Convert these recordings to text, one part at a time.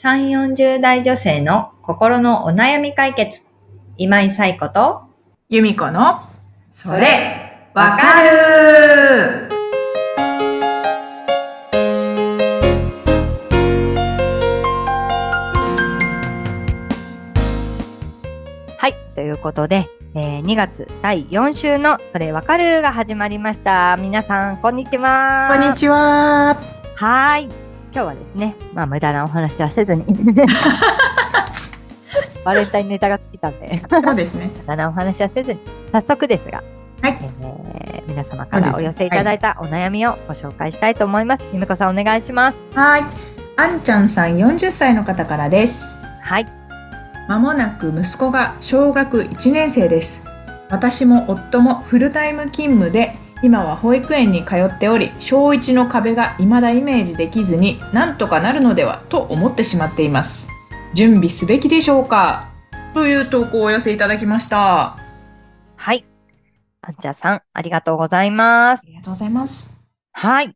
3、40代女性の心のお悩み解決。今井冴子と、由美子の、それ、わかるはい。ということで、えー2月第4週のそれわかるが始まりました。皆さん、こんにちは。こんにちは。はーい。今日はですね、まあ、無駄なお話はせずに。バレンタインネタが尽きたんで、そうですね。無駄なお話はせずに、早速ですが、はいえー皆様からお寄せいただいたお悩みをご紹介したいと思います。ゆめこさん、お願いします。はい。あんちゃんさん40歳の方からです。はい。まもなく息子が小学1年生です。私も夫もフルタイム勤務で、今は保育園に通っており、小1の壁が未だイメージできずに、なんとかなるのではと思ってしまっています。準備すべきでしょうか？という投稿をお寄せいただきました。あはい。あんちゃんさん、ありがとうございます。りがとうございます。はい。と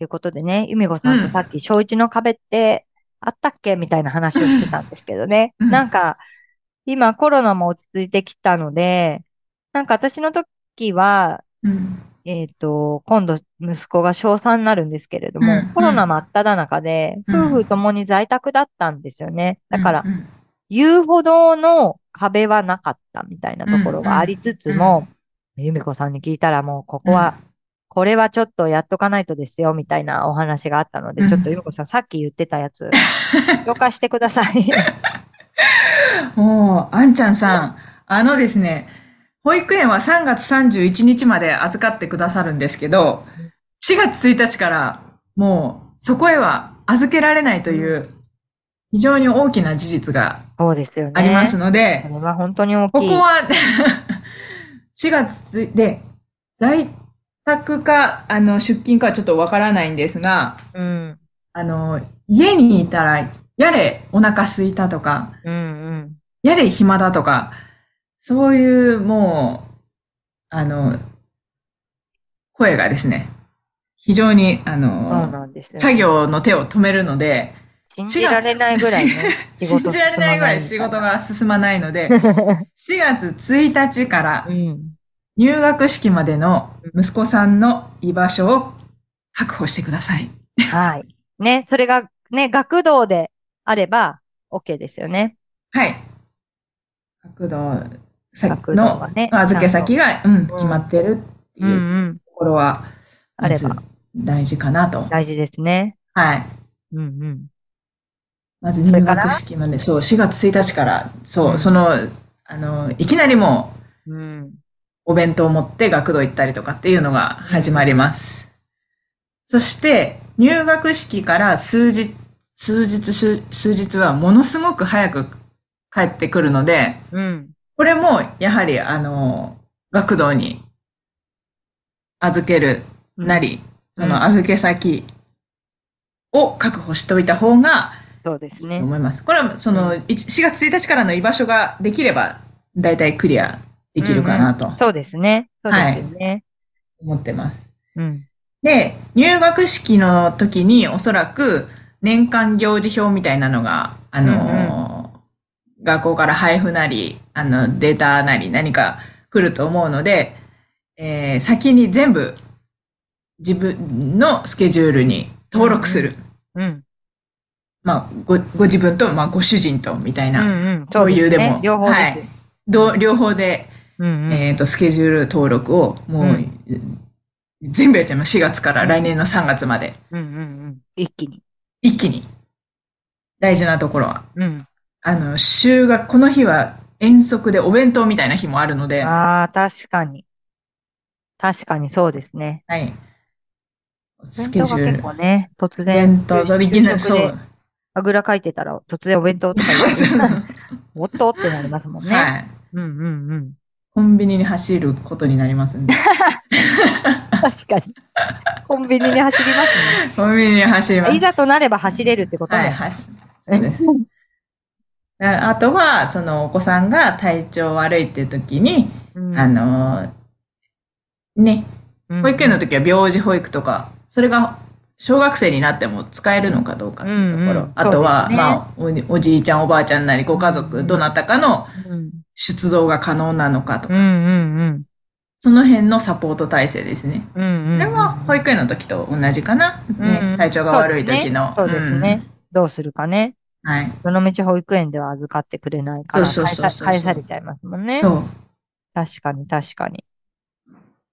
いうことでね、ゆみごさんとさっき小一の壁ってあったっけみたいな話をしてたんですけどね。うんなんか、今コロナも落ち着いてきたので、なんか私の時は、うん。えっと、今度息子が小3になるんですけれども、うん。コロナ真っ只中で、うん。夫婦ともに在宅だったんですよね。だからう、ん。言うほどの壁はなかったみたいなところがありつつも、ゆみこさんに聞いたらもうここは、これはちょっとやっとかないとですよ、みたいなお話があったので、うん。ちょっとゆみこさんさっき言ってたやつ、紹介してください。もう、あんちゃんさん、あのですね、保育園は3月31日まで預かってくださるんですけど、4月1日からもうそこへは預けられないという非常に大きな事実が。ありますのこで、れは本当に大きい。ここは 4月で在宅かあの出勤かはちょっとわからないんですが、うん。あの、家にいたらやれお腹空いたとか、うんうん。やれ暇だとか、そういうもう、あの、声がですね、非常に、あの、ね。作業の手を止めるので、信じられないぐらいね。仕事信じられないぐらい仕事が進まないので、4月1日からうん。入学式までの息子さんの居場所を確保してください。はい。ね、それがね、学童であれば OK ですよね。はい。学童の預け先が、うん、決まってるってうんいううん。ところは、まずあれば大事かなと。大事ですね。はい。うんうん。まず入学式まで、そう、4月1日から、そう、うんその、あの、いきなりもうん。う、お弁当を持って学童行ったりとかっていうのが始まります。そして、入学式から数日、数日、数数日はものすごく早く帰ってくるので、うん。これも、やはり、あの、学童に預けるなり、その預け先を確保しておいた方が、そうですね。思います。これはその、う4月1日からの居場所ができれば、だいたいクリアできるかなとそうですね。そうですよね。思ってます。うん。で、入学式の時におそらく年間行事表みたいなのが、あの、学校から配布なり、あの、データなり何か来ると思うので、えー先に全部自分のスケジュールに登録する。うん。まあ、ご、ご自分と、まあ、ご主人と、みたいな、うんうん。共有でもね両方はい。ど両方で、うんうん。えっ、と、スケジュール登録をもう、うん全部やっちゃいます。4月から来年の3月まで。うんうんうん。一気に。一気に。大事なところは。うん。あの、週が、この日は遠足でお弁当みたいな日もあるので、はああ、確かに。確かにそうですね。い。スケジュール。弁当が結構ね、突お然。弁当といきなり、そう。あぐらかいてたら、突然お弁当とか言わおっとってなりますもんね。はい。うんうんうん。コンビニに走ることになりますんで。確かに。コンビニに走ります コンビニに走ります。ね。いざとなれば走れるってことはい、ね。走そうです。ああとは、そのお子さんが体調悪いっていう時に、うんあの、ね、うん保育園の時は病児保育とか、それが小学生になっても使えるのかどうかっていうところ。うんうんあとは、まあおじ、おじいちゃんおばあちゃんなりご家族、どなたかのうん。出動が可能なのかとか、うんうんうん。その辺のサポート体制ですね。うんうんうん。これは保育園の時と同じかな。ねうん体調が悪い時の。そうですね。すねどうするかね。うん。はい。その道保育園では預かってくれないからそう返そう返されちゃいますもんね。そう確かに確かに。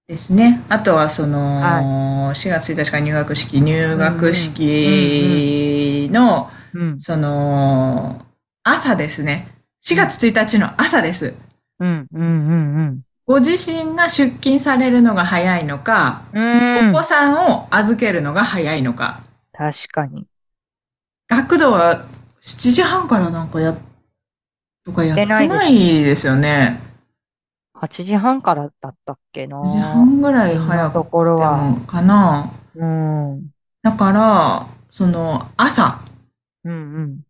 ですね。あとはその、は4月1日から入学式、入学式の、うん。その、朝ですね。4月1日の朝です。うんうんうんご自身が出勤されるのが早いのか、うん。うん。お子さんを預けるのが早いのか。確かに。学童は7時半からなんかや、とかやってなないいですよね。8時半からだったっけな。7時半ぐらい早くところては。もかな。うん。だから、その朝、うんうん。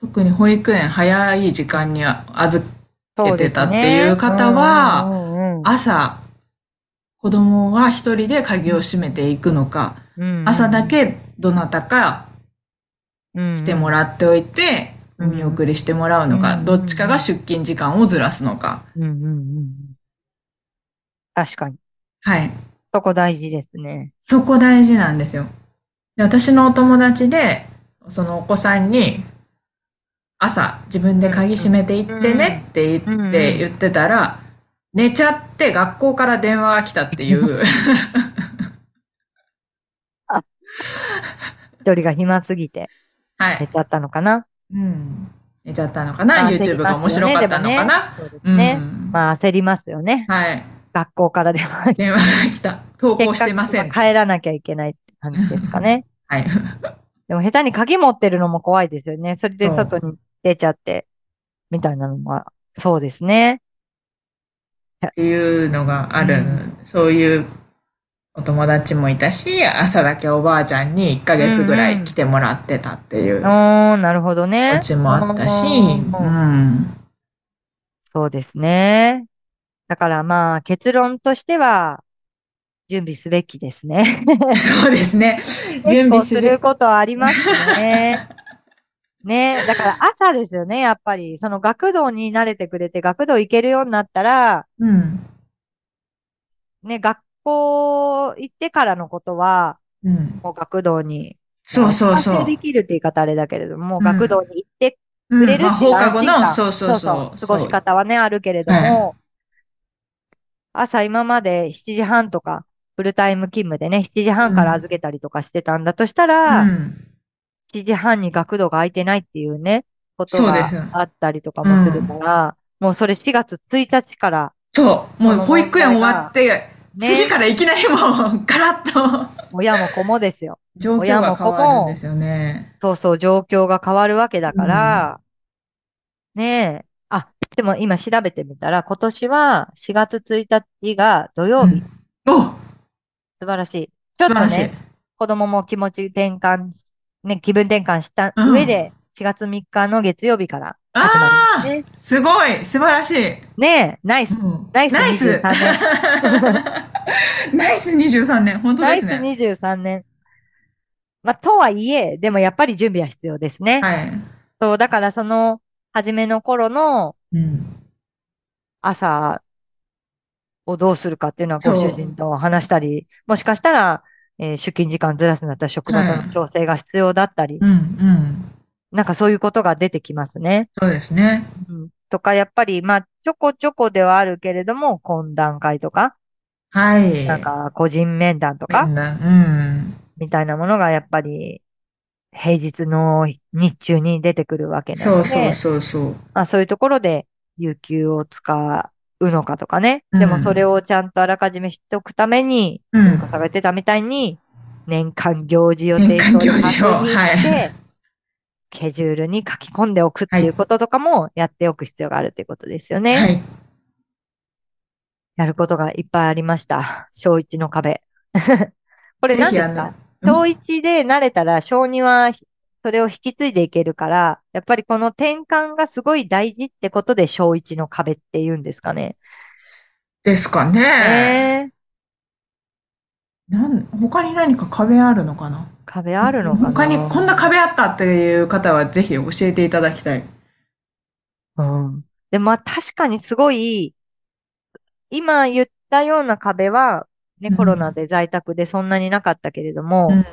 特に保育園早い時間に預けてたっていう方はうんうんうん朝、子供が一人で鍵を閉めていくのか、うんうん朝だけどなたか来てもららっておいて、見送りしてもらうのか、うんどっちかが出勤時間をずらすのか。うんうんうんうん。確かに。はい。そこ大事ですね。そこ大事なんですよ。で私のお友達で、そのお子さんに、朝自分で鍵閉めていってねって言って言ってたら、寝ちゃって学校から電話が来たっていう。一人が暇すぎてはい。寝ちゃったのかな？うん。寝ちゃったのかな？まあ ?YouTube が面白かったのかな、そうですうん。ね。まあ焦りますよね。はい。学校からでは。電話が来た。投稿してません。帰らなきゃいけないって感じですかね。はい。でも下手に鍵持ってるのも怖いですよね。それで外に出ちゃって、みたいなのも、そうですね。っていうのがある、うんそういうお友達もいたし、朝だけおばあちゃんに1ヶ月ぐらい来てもらってたっていうおー、なるほどね。うちもあったし、うんうん。そうですね。だからまあ結論としては、準備すべきですね。そうですね。準備すするる。ことはありますね。ねだから朝ですよね、やっぱり。その学童に慣れてくれて、学童行けるようになったら、うん。ね、学校行ってからのことは、うん。もう学童に、そうそうそう。できるって言い方あれだけれども、うん学童に行ってうんくれるまあ、っていう放課後の、そうそうそう。過ごし方はね、あるけれども、朝今まで7時半とか、フルタイム勤務でね、7時半から預けたりとかしてたんだとしたら、うん。7時半に学童が空いてないっていうね、ことがあったりとかもするから、もうそれ4月1日から、そう。もう保育園終わって、ね次からいきなりもう、ガラッと、親も子もですよ。状況が変わるんですよね。そうそう、状況が変わるわけだから、ねえ。あ、でも今調べてみたら、今年は4月1日が土曜日。うんお素晴らしい。ちょっとね、。子供も気持ち転換、ね、気分転換した上で、4月3日の月曜日から始まああすね。すごい素晴らしい。ねえ、ナイス。うんナイスナイス23 ナイス23年。本当ナイスですね。23年。まあ、とはいえ、でもやっぱり準備は必要ですね。はい。そう、だからその、初めの頃のうん。朝をどうするかっていうのはごそう主人と話したり、もしかしたら、えー出勤時間ずらすんだったら職場との調整が必要だったり、うん、うん。なんかそういうことが出てきますね。そうですね。うん、とか、やっぱり、まあ、ちょこちょこではあるけれども、懇談会とか、はい。なんか個人面談とか、うん。みたいなものがやっぱり、平日の日中に出てくるわけなので、そうそうそうそう。まあそういうところで有給を使うのかとかね。うんでもそれをちゃんとあらかじめ知っておくために、うん文子さんが言ってたみたいに、年間行事予定表にして、はいスケジュールに書き込んでおくっていうこととかもやっておく必要があるということですよね。はい。やることがいっぱいありました。小1の壁。これ何ですか？の、小1で慣れたら小2はそれを引き継いでいけるから、やっぱりこの転換がすごい大事ってことで小1の壁って言うんですかね？ですかね。ねえ。なん、他に何か壁あるのかな？壁あるのかな？他にこんな壁あったっていう方はぜひ教えていただきたい。うん。で、まあ確かにすごい、今言ったような壁は、ね、うんコロナで在宅でそんなになかったけれども、うん。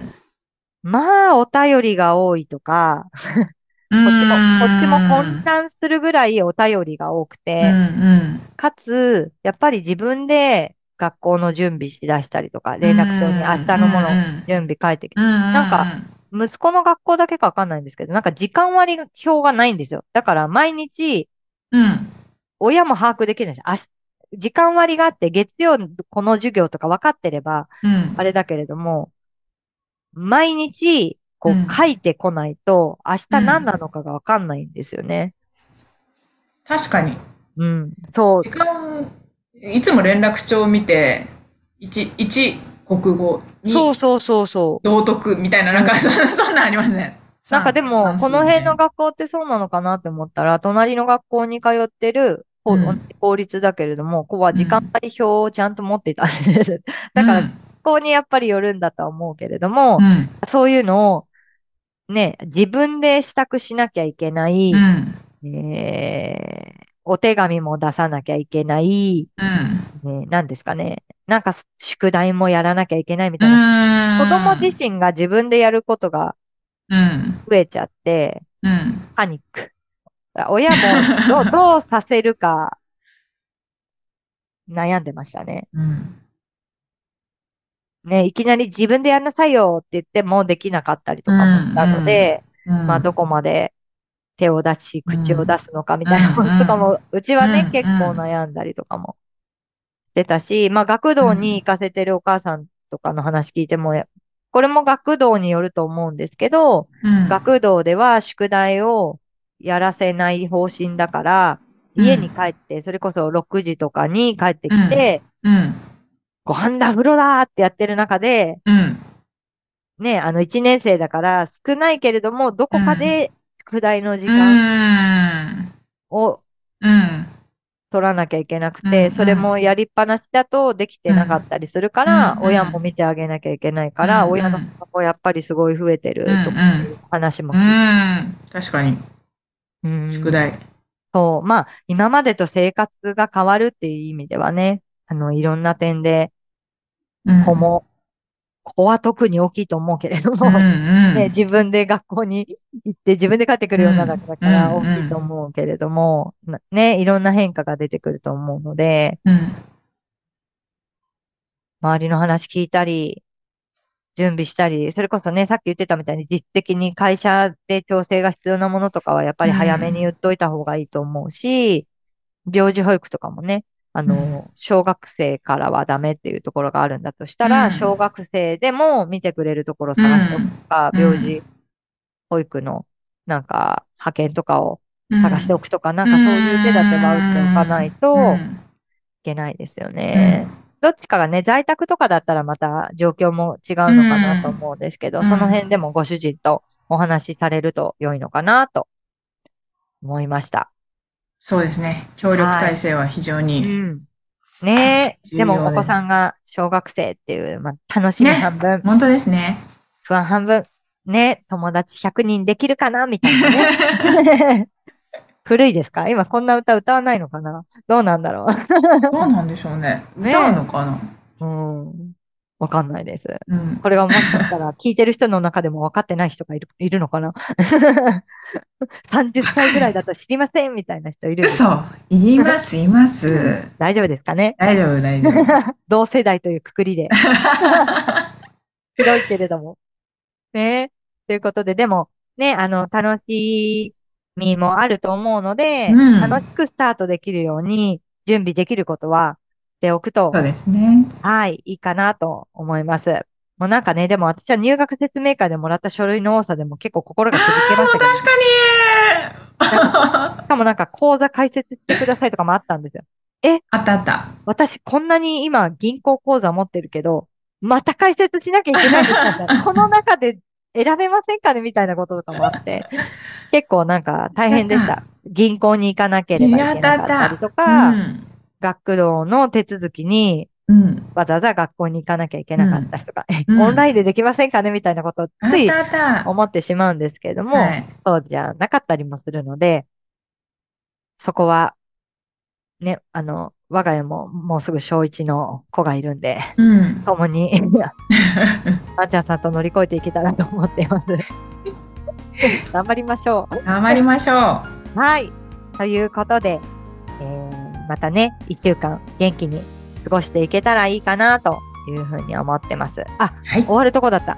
まあお便りが多いとか、こっちも、こっちも混乱するぐらいお便りが多くうんて、うん。かつ、やっぱり自分で学校の準備しだしたりとか、連絡帳に明日のもの準備書いてきて、なんか、息子の学校だけかわかんないんですけど、なんか時間割表がないんですよ。だから毎日、うん。親も把握できないんです。あし時間割があって、月曜この授業とか分かってれば、うん。あれだけれども、毎日、こう書いてこないと、明日うん何なのかが分かんないんですよね。確かに。うん。そう時。間、いつも連絡帳を見て、1、1国語、2そうそうそうそう。道徳みたいな、なんか、そそんなんありますね。なんかでも、この辺の学校ってそうなのかなって思ったら、隣の学校に通ってる、こううん公立だけれども、子は時間割表をちゃんと持っていた。だから、学校にやっぱりよるんだとは思うけれどもう、ん。そういうのを、ね、自分で支度しなきゃいけない、うん。えーお手紙も出さなきゃいけない、うん。ね、何ですかね。なんか宿題もやらなきゃいけないみたいな。子供自身が自分でやることがうん。増えちゃって、うん。パニック。親もどう どうさせるか悩んでましたね。うん。ね、いきなり自分でやんなさいよって言ってもできなかったりとかもしたので、うん。まあどこまで手を出し、うん口を出すのかみたいなこととかも、うちはね、うん結構悩んだりとかもしてたし、まあ学童に行かせてるお母さんとかの話聞いても、やこれも学童によると思うんですけど、うん、学童では宿題をやらせない方針だから、うん。家に帰って、それこそ6時とかに帰ってきて、うん。ご飯だ、風呂だってやってる中で、うん。ね、あの1年生だから少ないけれども、どこかで宿題の時う間ん。をうん。取らなきゃいけなくて、んそれもやりっぱなしだとできてなかったりするからう、ん親も見てあげなきゃいけないから、うん親の負担もやっぱりすごい増えてるとかいう話もう聞いん。確かに。て。うん宿題。そう。まあ、今までと生活が変わるっていう意味ではね、あの、いろんな点で、うん子も、子は特に大きいと思うけれども、うんうん。ね、自分で学校に行って自分で帰ってくるようになだからうん大きいと思うけれども、なね、いろんな変化が出てくると思うので、うん。周りの話聞いたり、準備したり、それこそね、さっき言ってたみたいに実的に会社で調整が必要なものとかはやっぱり早めに言っといた方がいいと思うし、病児保育とかもね、あうんの、小学生からはダメっていうところがあるんだとしたら、うん。小学生でも見てくれるところを探しておくとか、うん。病児保育のなんか派遣とかを探しておくとか、なんかそういう手立ては打っておかないといけないですよね。どっちかがね、在宅とかだったらまた状況も違うのかなと思うんですけど、うん。その辺でもご主人とお話しされると良いのかなと思いました。そうですね。協力体制は非常うに。ん。ねえ。ででもお子さんが小学生っていう、まあ、楽しみね半分、本当ですね。不安半分、ね、友達100人できるかなみたいなね。古いですか？今こんな歌歌わないのかな？どうなんだろどうなんでしょうね。ね歌うのかな？ううん。わかんないです。うん。これがもしかしたら聞いてる人の中でも分かってない人がいる いるのかな ?30 歳ぐらいだと知りませんみたいな人いる。嘘。言います、います。大丈夫ですかね？大丈夫、大丈夫。同世代というくくりで。広いけれども。ね。ということで、でも、ね、あの、楽しみもあると思うので、うん楽しくスタートできるように準備できることはしておくとそうですね。はい、いいかなと思います。もうなんかね、でも私は入学説明会でもらった書類の多さでも結構心がくじけましたけど、確かにしかもなんか講座開設してくださいとかもあったんですよ。あったあった。私こんなに今銀行口座持ってるけど、また開設しなきゃいけないんですかみたいなこの中で選べませんかねみたいなこととかもあって、結構なんか大変でしやた。銀行に行かなければいけなかったりとうか、ん。学童の手続きにうん。わざわざ学校に行かなきゃいけなかった人が、えうんオンラインでできませんかね？みたいなことつい。思ってしまうんですけれども、はい。そうじゃなかったりもするので、そこは、ね、あの、我が家ももうすぐ小1の子がいるんで、うん。共に、あんちゃんさんと乗り越えていけたらと思っています。頑張りましょ頑張りましょう。はい。ということで、えーまたね、1週間元気に過ごしていけたらいいかなというふうに思ってます。あ、う。はい。終わるとこだった。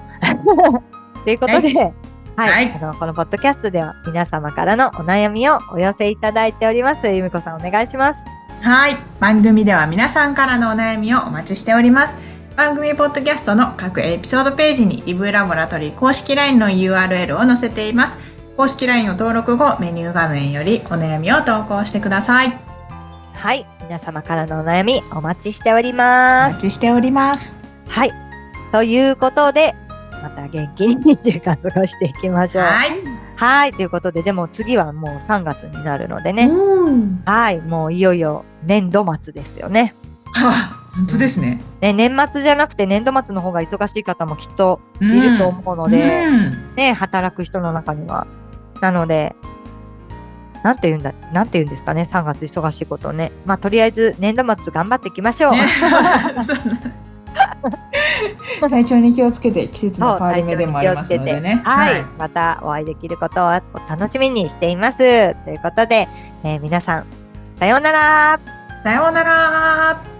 ということで、はい、はいあの、このポッドキャストでは皆様からのお悩みをお寄せいただいております。ゆみこさんお願いします。はい。番組では皆さんからのお悩みをお待ちしております。番組ポッドキャストの各エピソードページにリブラボラトリー公式 LINE の URL を載せています。公式 LINE を登録後、メニュー画面よりお悩みを投稿してください。はい、皆様からのお悩みお待ちしておりおます。待ちしております。はい。ということで、また元気に1週間過ごしていきましょう。はい。はい。ということで、でも次はもう3月になるのでね。うん。はい。もういよいよ年度末ですよね。あ、本当ですね。ね、年末じゃなくて年度末の方が忙しい方もきっといいると思うので、うん。ね、働く人の中には。なので、なんて言うんだ、なんて言うんですかね、3月忙しいことをね。まあ、とりあえず年度末頑張っていきましょう。ね 体調に気をつけて季節の変わり目でもありますのでね。はい、またお会いできることをお楽しみにしています。ということで、えー皆さん、さようなら。さようなら。